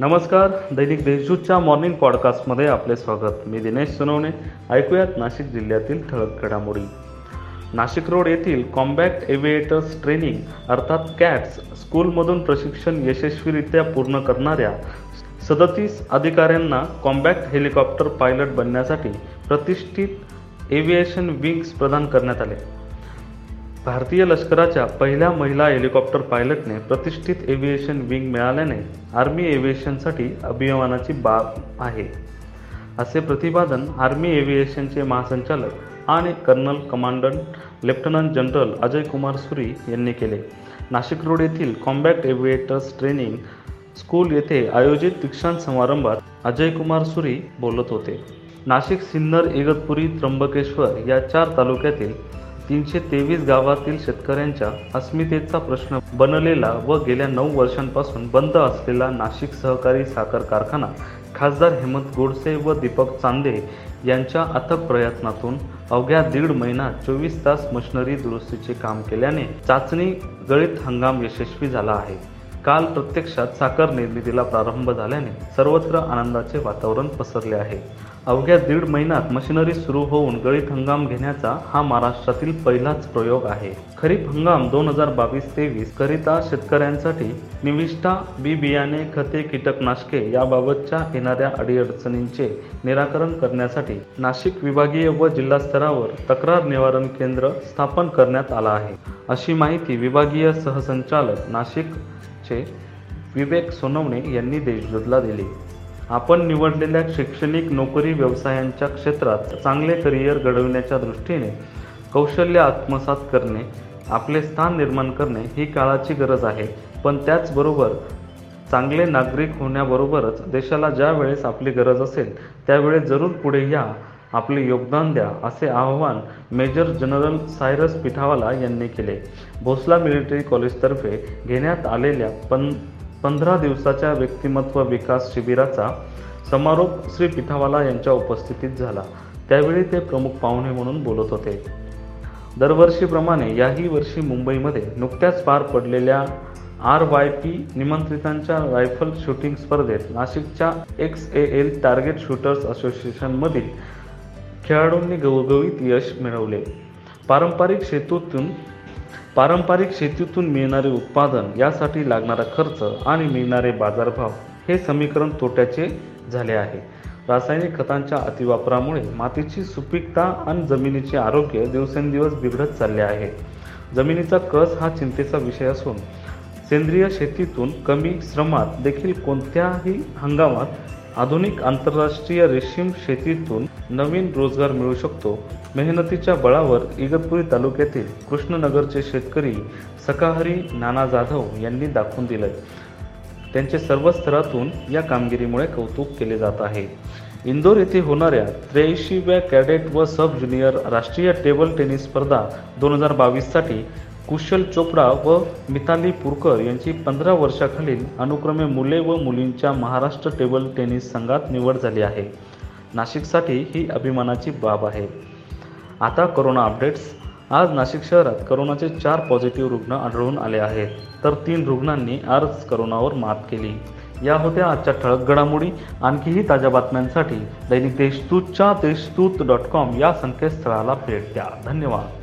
नमस्कार दैनिक देशजूतच्या मॉर्निंग पॉडकास्टमध्ये आपले स्वागत. मी दिनेश सोनवणे. ऐकूयात नाशिक जिल्ह्यातील ठळक घडामोडी. नाशिक रोड येथील कॉम्बॅक्ट एव्हिएटर्स ट्रेनिंग अर्थात कॅट्स स्कूलमधून प्रशिक्षण यशस्वीरित्या पूर्ण करणाऱ्या सदतीस अधिकाऱ्यांना कॉम्बॅक्ट हेलिकॉप्टर पायलट बनण्यासाठी प्रतिष्ठित एव्हिएशन विंग्स प्रदान करण्यात आले. भारतीय लष्कराच्या पहिल्या महिला हेलिकॉप्टर पायलटने प्रतिष्ठित एव्हिएशन विंग मिळाल्याने आर्मी एव्हिएशनसाठी अभिमानाची बाब आहे. असे प्रतिपादन आर्मी एव्हिएशनचे महासंचालक आणि colonel commandant lieutenant general Ajay Kumar Suri यांनी केले. नाशिक रोड येथील कॉम्बॅक्ट एव्हिएटर्स ट्रेनिंग स्कूल येथे आयोजित दीक्षांत समारंभात अजय कुमार सुरी बोलत होते. नाशिक सिन्नर इगतपुरी त्र्यंबकेश्वर या चार तालुक्यातील तीनशे तेवीस गावातील शेतकऱ्यांच्या अस्मितेचा प्रश्न बनलेला व गेल्या नऊ वर्षांपासून बंद असलेला नाशिक सहकारी साखर कारखाना खासदार हेमंत गोडसे व दीपक चांदे यांच्या अथक प्रयत्नातून अवघ्या दीड महिना चोवीस तास मशिनरी दुरुस्तीचे काम केल्याने चाचणी गळीत हंगाम यशस्वी झाला आहे. काल प्रत्यक्षात साखर निर्मितीला प्रारंभ झाल्याने सर्वत्र आनंदाचे वातावरण पसरले आहे. अवघ्या दीड महिन्यात मशिनरी सुरू होऊन गळीत हंगाम घेण्याचा हा महाराष्ट्रातील पहिलाच प्रयोग आहे. खरीप हंगाम दोन हजार बावीस तेवीस करिता शेतकऱ्यांसाठी निविष्ठा बी बियाणे खते कीटकनाशके याबाबतच्या येणाऱ्या अडीअडचणींचे निराकरण करण्यासाठी नाशिक विभागीय व जिल्हा स्तरावर तक्रार निवारण केंद्र स्थापन करण्यात आला आहे. अशी माहिती विभागीय सहसंचालक नाशिक चे विवेक सोनवणे यांनी देशदूतला दिली. आपण निवडलेल्या शैक्षणिक नोकरी व्यवसायांच्या क्षेत्रात चांगले करिअर घडविण्याच्या दृष्टीने कौशल्य आत्मसात करणे आपले स्थान निर्माण करणे ही काळाची गरज आहे. पण त्याचबरोबर चांगले नागरिक होण्याबरोबरच देशाला ज्या वेळेस आपली गरज असेल त्यावेळेस जरूर पुढे या. आपले योगदान द्या असे आवाहन मेजर जनरल सायरस पिठावाला यांनी केले. भोसला मिलिटरी कॉलेजतर्फे घेण्यात आलेल्या पं पंधरा दिवसाच्या व्यक्तिमत्व विकास शिबिराचा समारोप श्री पिठावाला यांच्या उपस्थितीत झाला. त्यावेळी ते प्रमुख पाहुणे म्हणून बोलत होते. दरवर्षीप्रमाणे याही वर्षी मुंबईमध्ये नुकत्याच पार पडलेल्या आर वाय पी निमंत्रितांच्या रायफल शूटिंग स्पर्धेत नाशिकच्या X A L target shooters असोसिएशनमधील खेळाडूंनी गवगवीत यश मिळवले. पारंपरिक शेतूतून पारंपरिक शेतीतून मिळणारे उत्पादन यासाठी लागणारा खर्च आणि मिळणारे बाजारभाव हे समीकरण तोट्याचे झाले आहे. रासायनिक खतांच्या अतिवापरामुळे मातीची सुपीकता आणि जमिनीचे आरोग्य दिवसेंदिवस बिघडत चालले आहे. जमिनीचा कस हा चिंतेचा विषय असून सेंद्रिय शेतीतून कमी श्रमात देखील कोणत्याही हंगामात आधुनिक आंतरराष्ट्रीय रेशीम शेतीतून नवीन रोजगार मिळू शकतो. मेहनतीच्या बळावर इगतपुरी तालुक्यातील कृष्णनगरचे शेतकरी सकाहरी नाना जाधव यांनी दाखवून दिलंय. त्यांचे सर्व स्तरातून या कामगिरीमुळे कौतुक केले जात आहे. इंदोर येथे होणाऱ्या त्र्याऐंशीव्या कॅडेट व सब ज्युनियर राष्ट्रीय टेबल टेनिस स्पर्धा दोन हजार बावीससाठी कुशल चोपडा व मिताली पुरकर यांची पंधरा वर्षाखालील अनुक्रमे मुले व मुलींच्या महाराष्ट्र टेबल टेनिस संघात निवड झाली आहे. नाशिकसाठी ही अभिमानाची बाब आहे. आता करोना अपडेट्स आज नाशिक शहरात करोनाचे चार पॉझिटिव्ह रुग्ण आढळून आले आहेत. तर तीन रुग्णांनी आज करोनावर मात केली. या होत्या आजच्या ठळक घडामोडी. आणखीही ताज्या बातम्यांसाठी दैनिक देशदूतच्या देशदूत डॉट कॉम या संकेतस्थळाला भेट द्या. धन्यवाद.